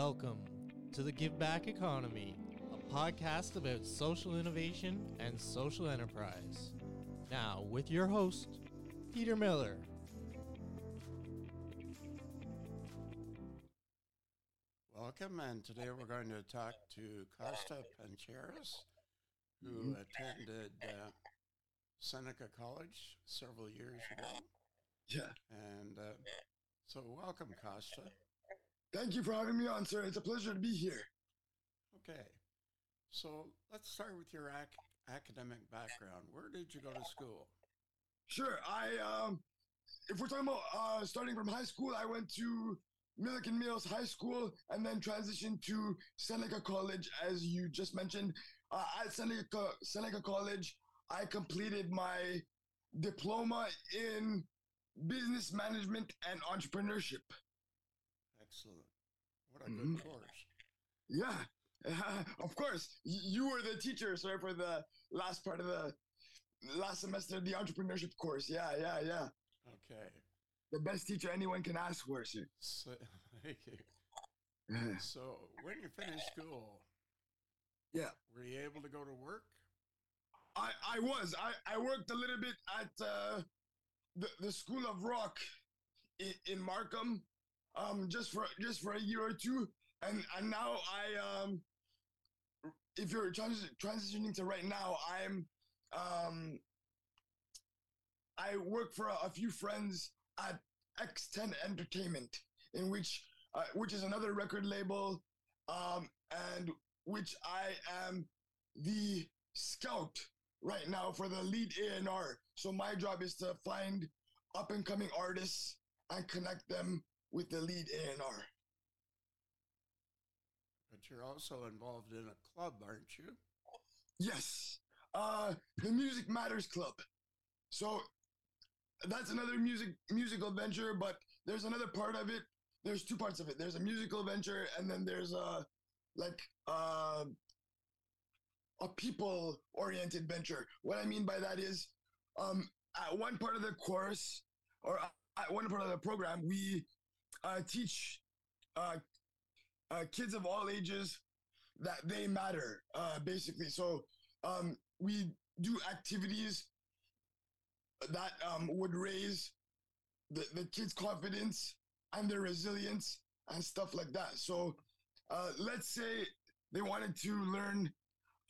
Welcome to the Give Back Economy, a podcast about social innovation and social enterprise. Now, with your host, Peter Miller. Welcome, and today we're going to talk to Kosta Pachneris, who attended uh, Seneca College several years ago. Yeah. And uh, so, welcome, Kosta. Thank you for having me on, sir. It's a pleasure to be here. Okay. So, let's start with your ac- academic background. Where did you go to school? Sure. I um if we're talking about uh starting from high school, I went to Milliken Mills High School and then transitioned to Seneca College, as you just mentioned. Uh, at Seneca Seneca College, I completed my diploma in business management and entrepreneurship. Excellent. Mhm. good course. Yeah, of course. You were the teacher, sir, for the last part of the last semester, the entrepreneurship course. Yeah, yeah, yeah. Okay. The best teacher anyone can ask for, sir. So, thank you. So, when you finished school, Yeah. were you able to go to work? I, I was. I, I worked a little bit at uh, the, the School of Rock in, in Markham, um, just for just for a year or two, and and now I um, if you're trans- transitioning to right now, I'm um, I work for a, a few friends at X10 Entertainment, in which uh, which is another record label, um, and which I am the scout right now for the lead A&R. So my job is to find up and coming artists and connect them with the lead A&R. But you're also involved in a club, aren't you? Yes, uh, the Music Matters Club. So that's another music musical venture, but there's another part of it. There's two parts of it. There's a musical venture, and then there's a like uh, a people oriented venture. What I mean by that is, um, at one part of the course or at one part of the program, we uh, teach uh, uh, kids of all ages that they matter, uh, basically. So um, we do activities that um, would raise the, the kids' confidence and their resilience and stuff like that. So uh, let's say they wanted to learn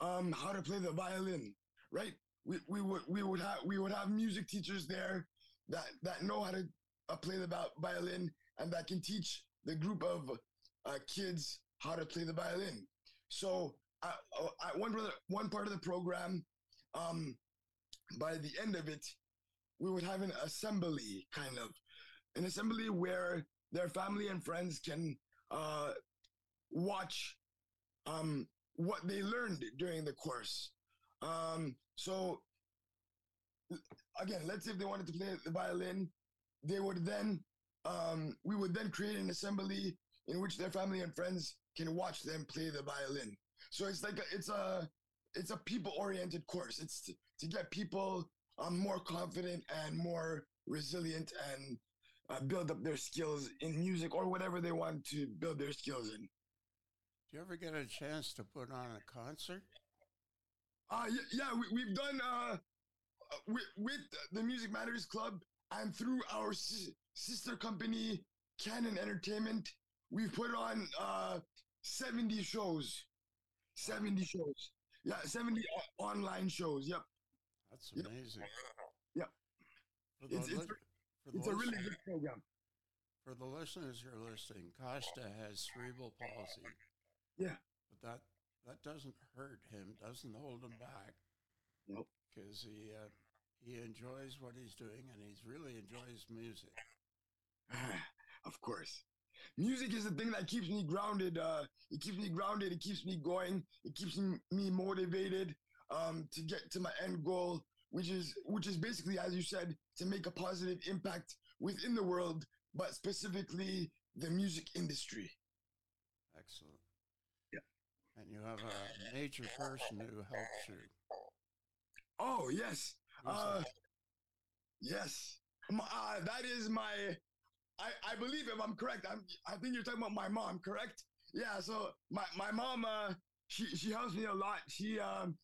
um, how to play the violin, right? We, we would we would have we would have music teachers there that that know how to uh, play the violin and that can teach the group of uh, kids how to play the violin. So uh, uh, at one the, one part of the program, um, by the end of it, we would have an assembly, kind of an assembly where their family and friends can uh, watch um, what they learned during the course. Um, so again, let's say if they wanted to play the violin, they would then um, we would then create an assembly in which their family and friends can watch them play the violin. So it's like a, it's a it's a people oriented course. It's to, to get people um, more confident and more resilient and uh, build up their skills in music or whatever they want to build their skills in. Do you ever get a chance to put on a concert? Uh, yeah, yeah we, we've done uh, uh, with, with the Music Matters Club and through our sister company, Canon Entertainment, we've put on uh, 70 shows. 70 shows. Yeah, 70 o- online shows. Yep. That's amazing. Yep. The, It's- it's- li- the It's a really good program. For the listeners who are listening, Kosta has cerebral palsy. Yeah. But that that doesn't hurt him, doesn't hold him back, Nope. because he uh, he enjoys what he's doing and he really enjoys music. of course. Music is the thing that keeps me grounded. Uh, it keeps me grounded. It keeps me going. It keeps me motivated um, to get to my end goal, which is which is basically, as you said, to make a positive impact within the world, but specifically the music industry. Excellent. Yeah. And you have a major person who helps you. Oh yes, uh, yes. My, uh, that is my. I, I believe if I'm correct, I'm. I think you're talking about my mom, correct? yeah. So my my mom, uh, she she helps me a lot. She um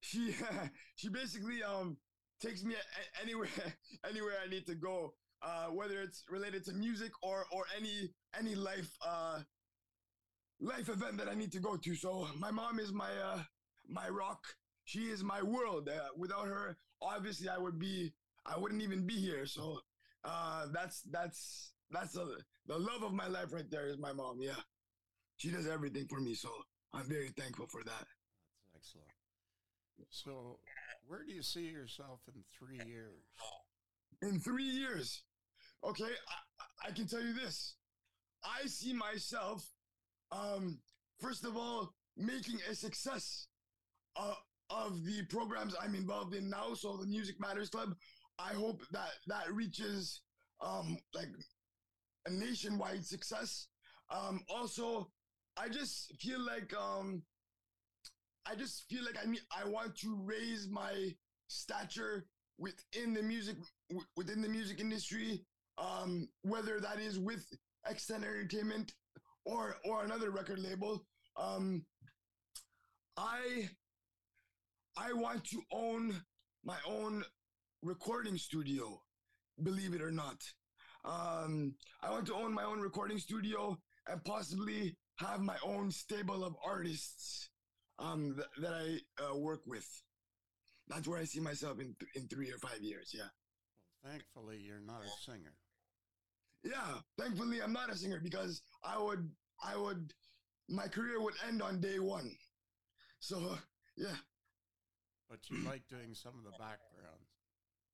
she she basically um takes me anywhere anywhere I need to go. Uh, whether it's related to music or or any any life uh life event that I need to go to. So my mom is my uh my rock. She is my world. Uh, without her, obviously I would be I wouldn't even be here. So uh that's that's that's the the love of my life right there is my mom. Yeah. She does everything for me, so I'm very thankful for that. That's excellent. So, where do you see yourself in three years? in three years. Okay, I, I can tell you this. I see myself, um, first of all, making a success uh, of the programs I'm involved in now. So the Music Matters Club, I hope that that reaches um, like a nationwide success. Um, also, I just feel like um, I just feel like I need I want to raise my stature within the music w- within the music industry, um, whether that is with Extent Entertainment or or another record label. Um, I I want to own my own recording studio, believe it or not. Um, I want to own my own recording studio and possibly have my own stable of artists um, th- that I uh, work with. That's where I see myself in th- in three or five years. Yeah. Well, thankfully, you're not a singer. Yeah. Thankfully, I'm not a singer because I would I would my career would end on day one. So yeah, But you like doing some of the backgrounds.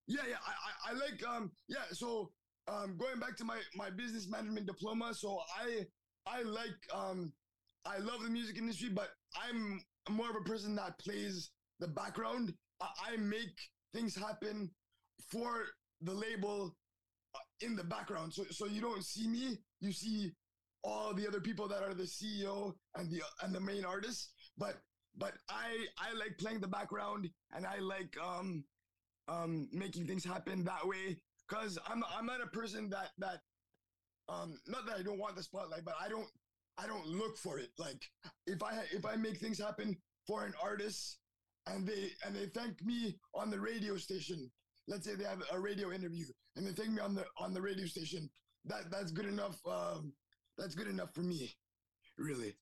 yeah, yeah. I I, I like um yeah. So um going back to my my business management diploma. So I I like um I love the music industry, but I'm more of a person that plays the background. I, I make things happen for the label uh, in the background. So so you don't see me, you see all the other people that are the CEO and the and the main artists. But but I I like playing the background and I like um um making things happen that way because I'm I'm not a person that that um not that I don't want the spotlight, but I don't I don't look for it. Like if I if I make things happen for an artist and they and they thank me on the radio station. Let's say they have a radio interview and they thank me on the on the radio station. That that's good enough. Um, that's good enough for me, really.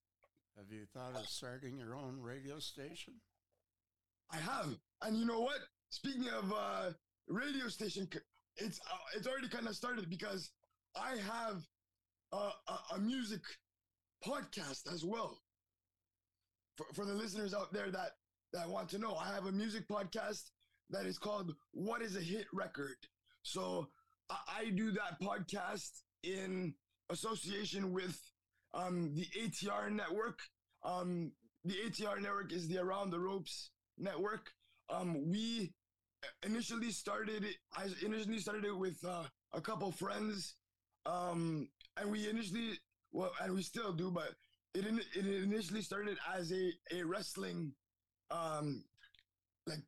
Have you thought of starting your own radio station? I have, and you know what? Speaking of uh, radio station, it's uh, it's already kind of started because I have a, a, a music podcast as well. For, for the listeners out there that that want to know, I have a music podcast that is called "What Is a Hit Record." So I, I do that podcast in association with um, the ATR network. Um, the ATR network is the Around the Ropes network. Um, we initially started it. I initially started it with uh, a couple friends, um, and we initially well, and we still do, but it it initially started as a a wrestling um like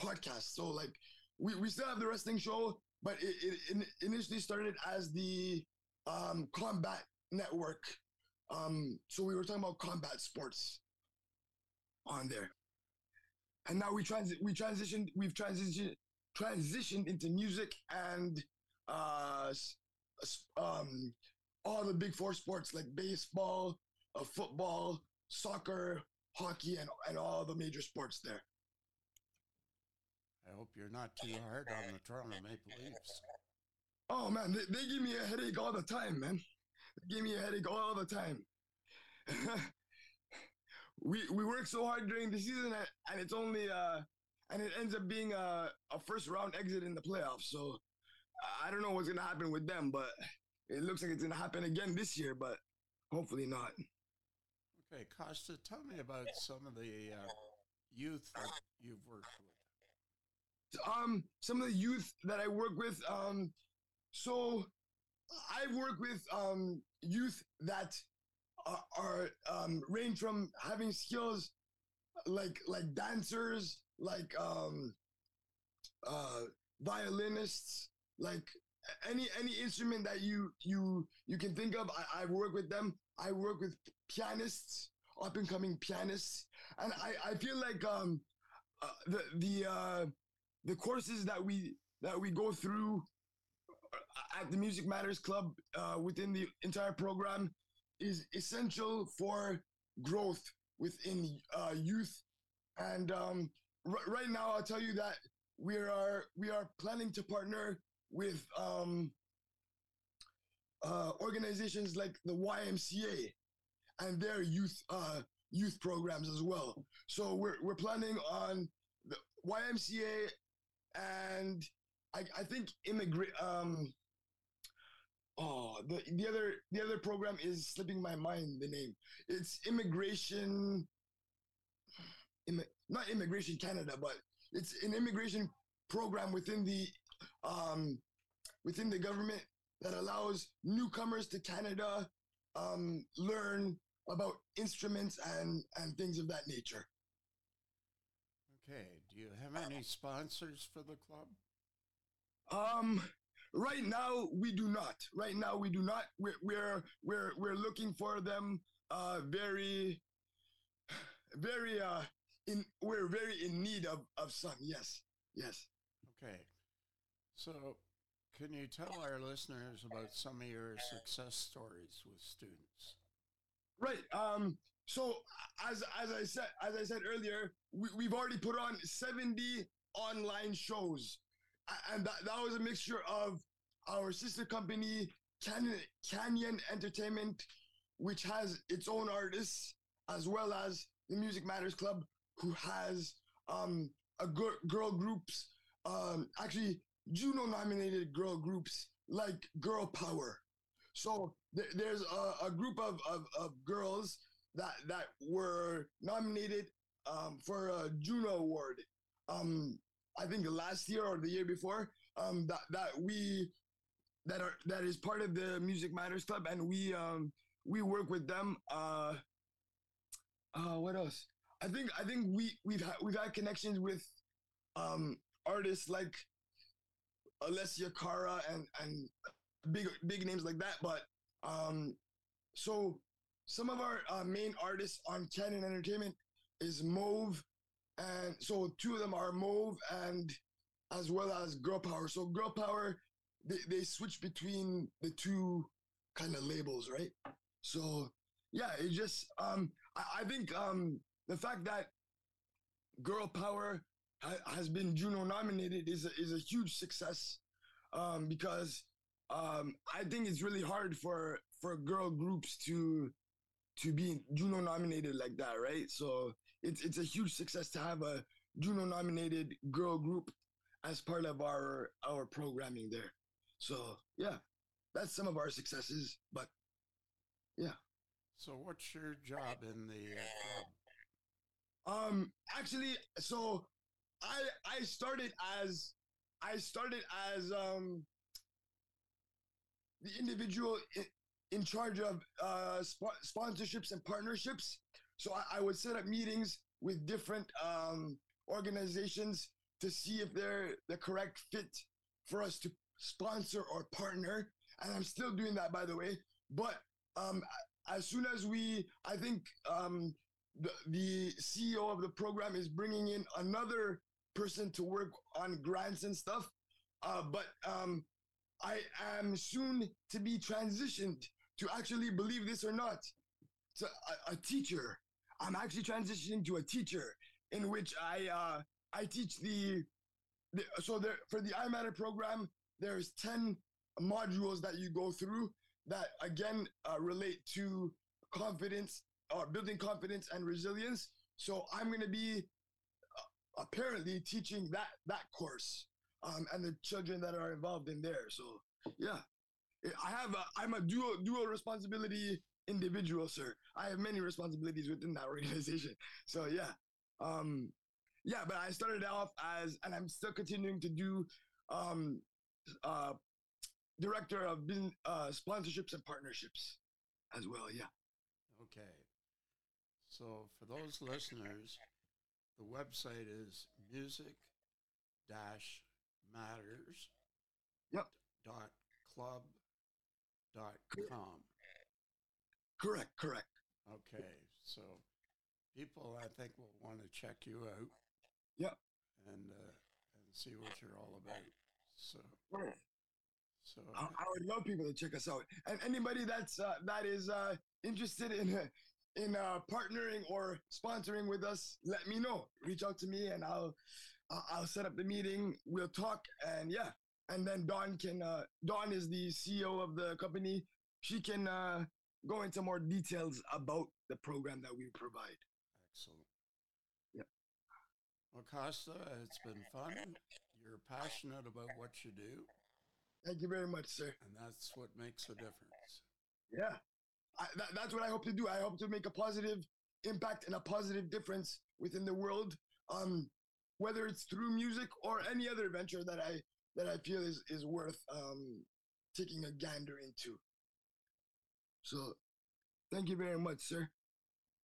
podcast. So like we we still have the wrestling show, but it, it, it initially started as the um combat network. Um, so we were talking about combat sports on there and now we transi- we transitioned we've transitioned transitioned into music and uh um all the big four sports like baseball uh, football soccer hockey and and all the major sports there. I hope you're not too hard on the Toronto Maple Leafs. oh man they, they give me a headache all the time man. They give me a headache all the time we we work so hard during the season and, and it's only uh and it ends up being a, a first round exit in the playoffs so i don't know what's gonna happen with them but it looks like it's gonna happen again this year but hopefully not Okay, Kosta, tell me about some of the uh, youth that you've worked with. um some of the youth that I work with um so I've worked with um youth that are, um range from having skills like like dancers like um uh violinists like any any instrument that you you you can think of I, I've worked with them. I work with pianists, up and coming pianists, and I, I feel like um uh, the the uh, the courses that we that we go through uh, at the Music Matters Club uh, within the entire program is essential for growth within uh, youth. And um, r- right now, I'll tell you that we are we are planning to partner with um, uh, organizations like the YMCA and their youth uh, youth programs as well. So we're we're planning on the YMCA and I, I think immigrant um oh the the other the other program is slipping my mind the name. It's immigration Im- not immigration Canada, but it's an immigration program within the um within the government that allows newcomers to Canada um learn about instruments and and things of that nature. Okay. Do you have any sponsors for the club? Um, right now we do not. Right now we do not. We're we're we're we're looking for them. Uh, very, very. Uh, in we're very in need of of some. Yes, yes. Okay. So, can you tell our listeners about some of your success stories with students? Right. Um. So as as I said as I said earlier, we, we've already put on seventy online shows, and that, that was a mixture of our sister company Canyon Canyon Entertainment, which has its own artists, as well as the Music Matters Club, who has um a gir- girl groups, um actually Juno nominated girl groups like Girl Power. So there, there's a, a group of, of, of girls that that were nominated um, for a Juno Award. Um, I think last year or the year before. Um, that that we that are that is part of the Music Matters Club, and we um, we work with them. Uh, uh, what else? I think I think we we've had we've had connections with um, artists like Alessia Cara and and big big names like that. But um, so some of our uh, main artists on Canon Entertainment is Mauve, and so two of them are Mauve and as well as Girl Power. So Girl Power, they, they switch between the two kind of labels, right? So yeah, it just um I, I think um the fact that Girl Power ha- has been Juno nominated is a, is a huge success um because um I think it's really hard for for girl groups to to be Juno nominated like that, right? So it's it's a huge success to have a Juno nominated girl group as part of our our programming there. So yeah, that's some of our successes. But yeah. So, what's your job in the uh, club? um, actually, so I I started as I started as um the individual in, in charge of uh, sp- sponsorships and partnerships. So I, I would set up meetings with different um, organizations to see if they're the correct fit for us to sponsor or partner. And I'm still doing that, by the way. But um, as soon as we, I think um, the, the CEO of the program is bringing in another person to work on grants and stuff. Uh, but um, I am soon to be transitioned to actually believe this or not to a, a teacher. I'm actually transitioning to a teacher in which I uh, I teach the, the so there for the I Matter program. There's ten modules that you go through that again uh, relate to confidence or building confidence and resilience. So I'm going to be uh, apparently teaching that that course um, and the children that are involved in there. So yeah, I have a, I'm a dual dual responsibility individual, sir. I have many responsibilities within that organization. So yeah, um, yeah. But I started off as, and I'm still continuing to do, um, uh, director of business, uh, sponsorships and partnerships, as well. Yeah. Okay. So, for those listeners, the website is music dash matters Yep. dot club dot com. Correct, correct. Okay, so people I think will want to check you out. Yep. And uh, and see what you're all about. So Right. so I, I would love people to check us out, and anybody that's uh, that is uh, interested in uh, in uh, partnering or sponsoring with us, let me know. Reach out to me, and I'll I'll set up the meeting. We'll talk, and yeah, and then Dawn can. Uh, Dawn is the CEO of the company. She can uh, go into more details about the program that we provide. excellent. Yeah. Well, Kosta, it's been fun. You're passionate about what you do, Thank you very much, sir. and that's what makes a difference. Yeah, I, that, that's what I hope to do. I hope to make a positive impact and a positive difference within the world. Um, whether it's through music or any other venture that I that I feel is is worth um, taking a gander into. So, thank you very much, sir.